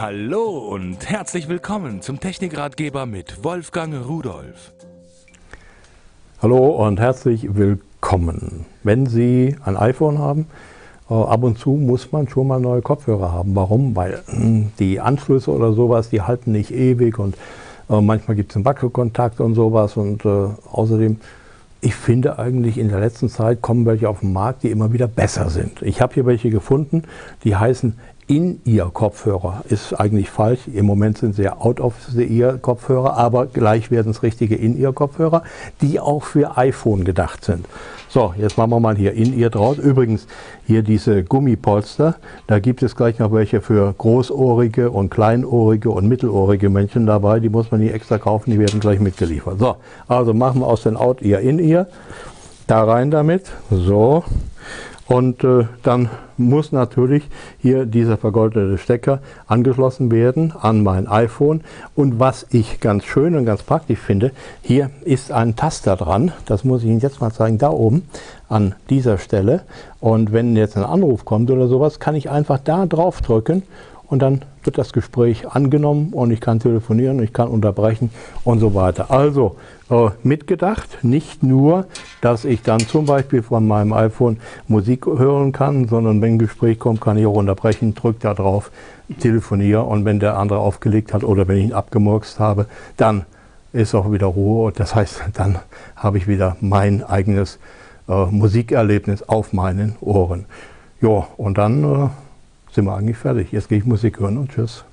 Hallo und herzlich willkommen zum Technikratgeber mit Wolfgang Rudolf. Hallo und herzlich willkommen. Wenn Sie ein iPhone haben, äh, ab und zu muss man schon mal neue Kopfhörer haben. Warum? Weil hm, die Anschlüsse oder sowas, die halten nicht ewig und äh, manchmal gibt es einen Wackelkontakt und sowas und äh, außerdem ich finde eigentlich in der letzten Zeit kommen welche auf den Markt, die immer wieder besser sind. Ich habe hier welche gefunden, die heißen In-Ear-Kopfhörer. Ist eigentlich falsch. Im Moment sind sie ja Out-of-the-Ear-Kopfhörer, aber gleich werden es richtige In-Ear-Kopfhörer, die auch für iPhone gedacht sind. So, jetzt machen wir mal hier In-Ear draus. Übrigens, hier diese Gummipolster, da gibt es gleich noch welche für großohrige und kleinohrige und mittelohrige Menschen dabei. Die muss man nicht extra kaufen, die werden gleich mitgeliefert. So, also machen wir aus den Out-Ear In-Ear. Da rein damit. So. Und äh, dann muss natürlich hier dieser vergoldete Stecker angeschlossen werden an mein iPhone. Und was ich ganz schön und ganz praktisch finde, hier ist ein Taster dran. Das muss ich Ihnen jetzt mal zeigen, da oben an dieser Stelle. Und wenn jetzt ein Anruf kommt oder sowas, kann ich einfach da drauf drücken und dann wird das Gespräch angenommen und ich kann telefonieren, ich kann unterbrechen und so weiter. Also äh, mitgedacht, nicht nur, dass ich dann zum Beispiel von meinem iPhone Musik hören kann, sondern wenn ein Gespräch kommt, kann ich auch unterbrechen, drücke da drauf, telefoniere und wenn der andere aufgelegt hat oder wenn ich ihn abgemurkst habe, dann ist auch wieder Ruhe. Das heißt, dann habe ich wieder mein eigenes äh, Musikerlebnis auf meinen Ohren. Ja, und dann äh, sind wir eigentlich fertig. Jetzt gehe ich Musik hören und tschüss.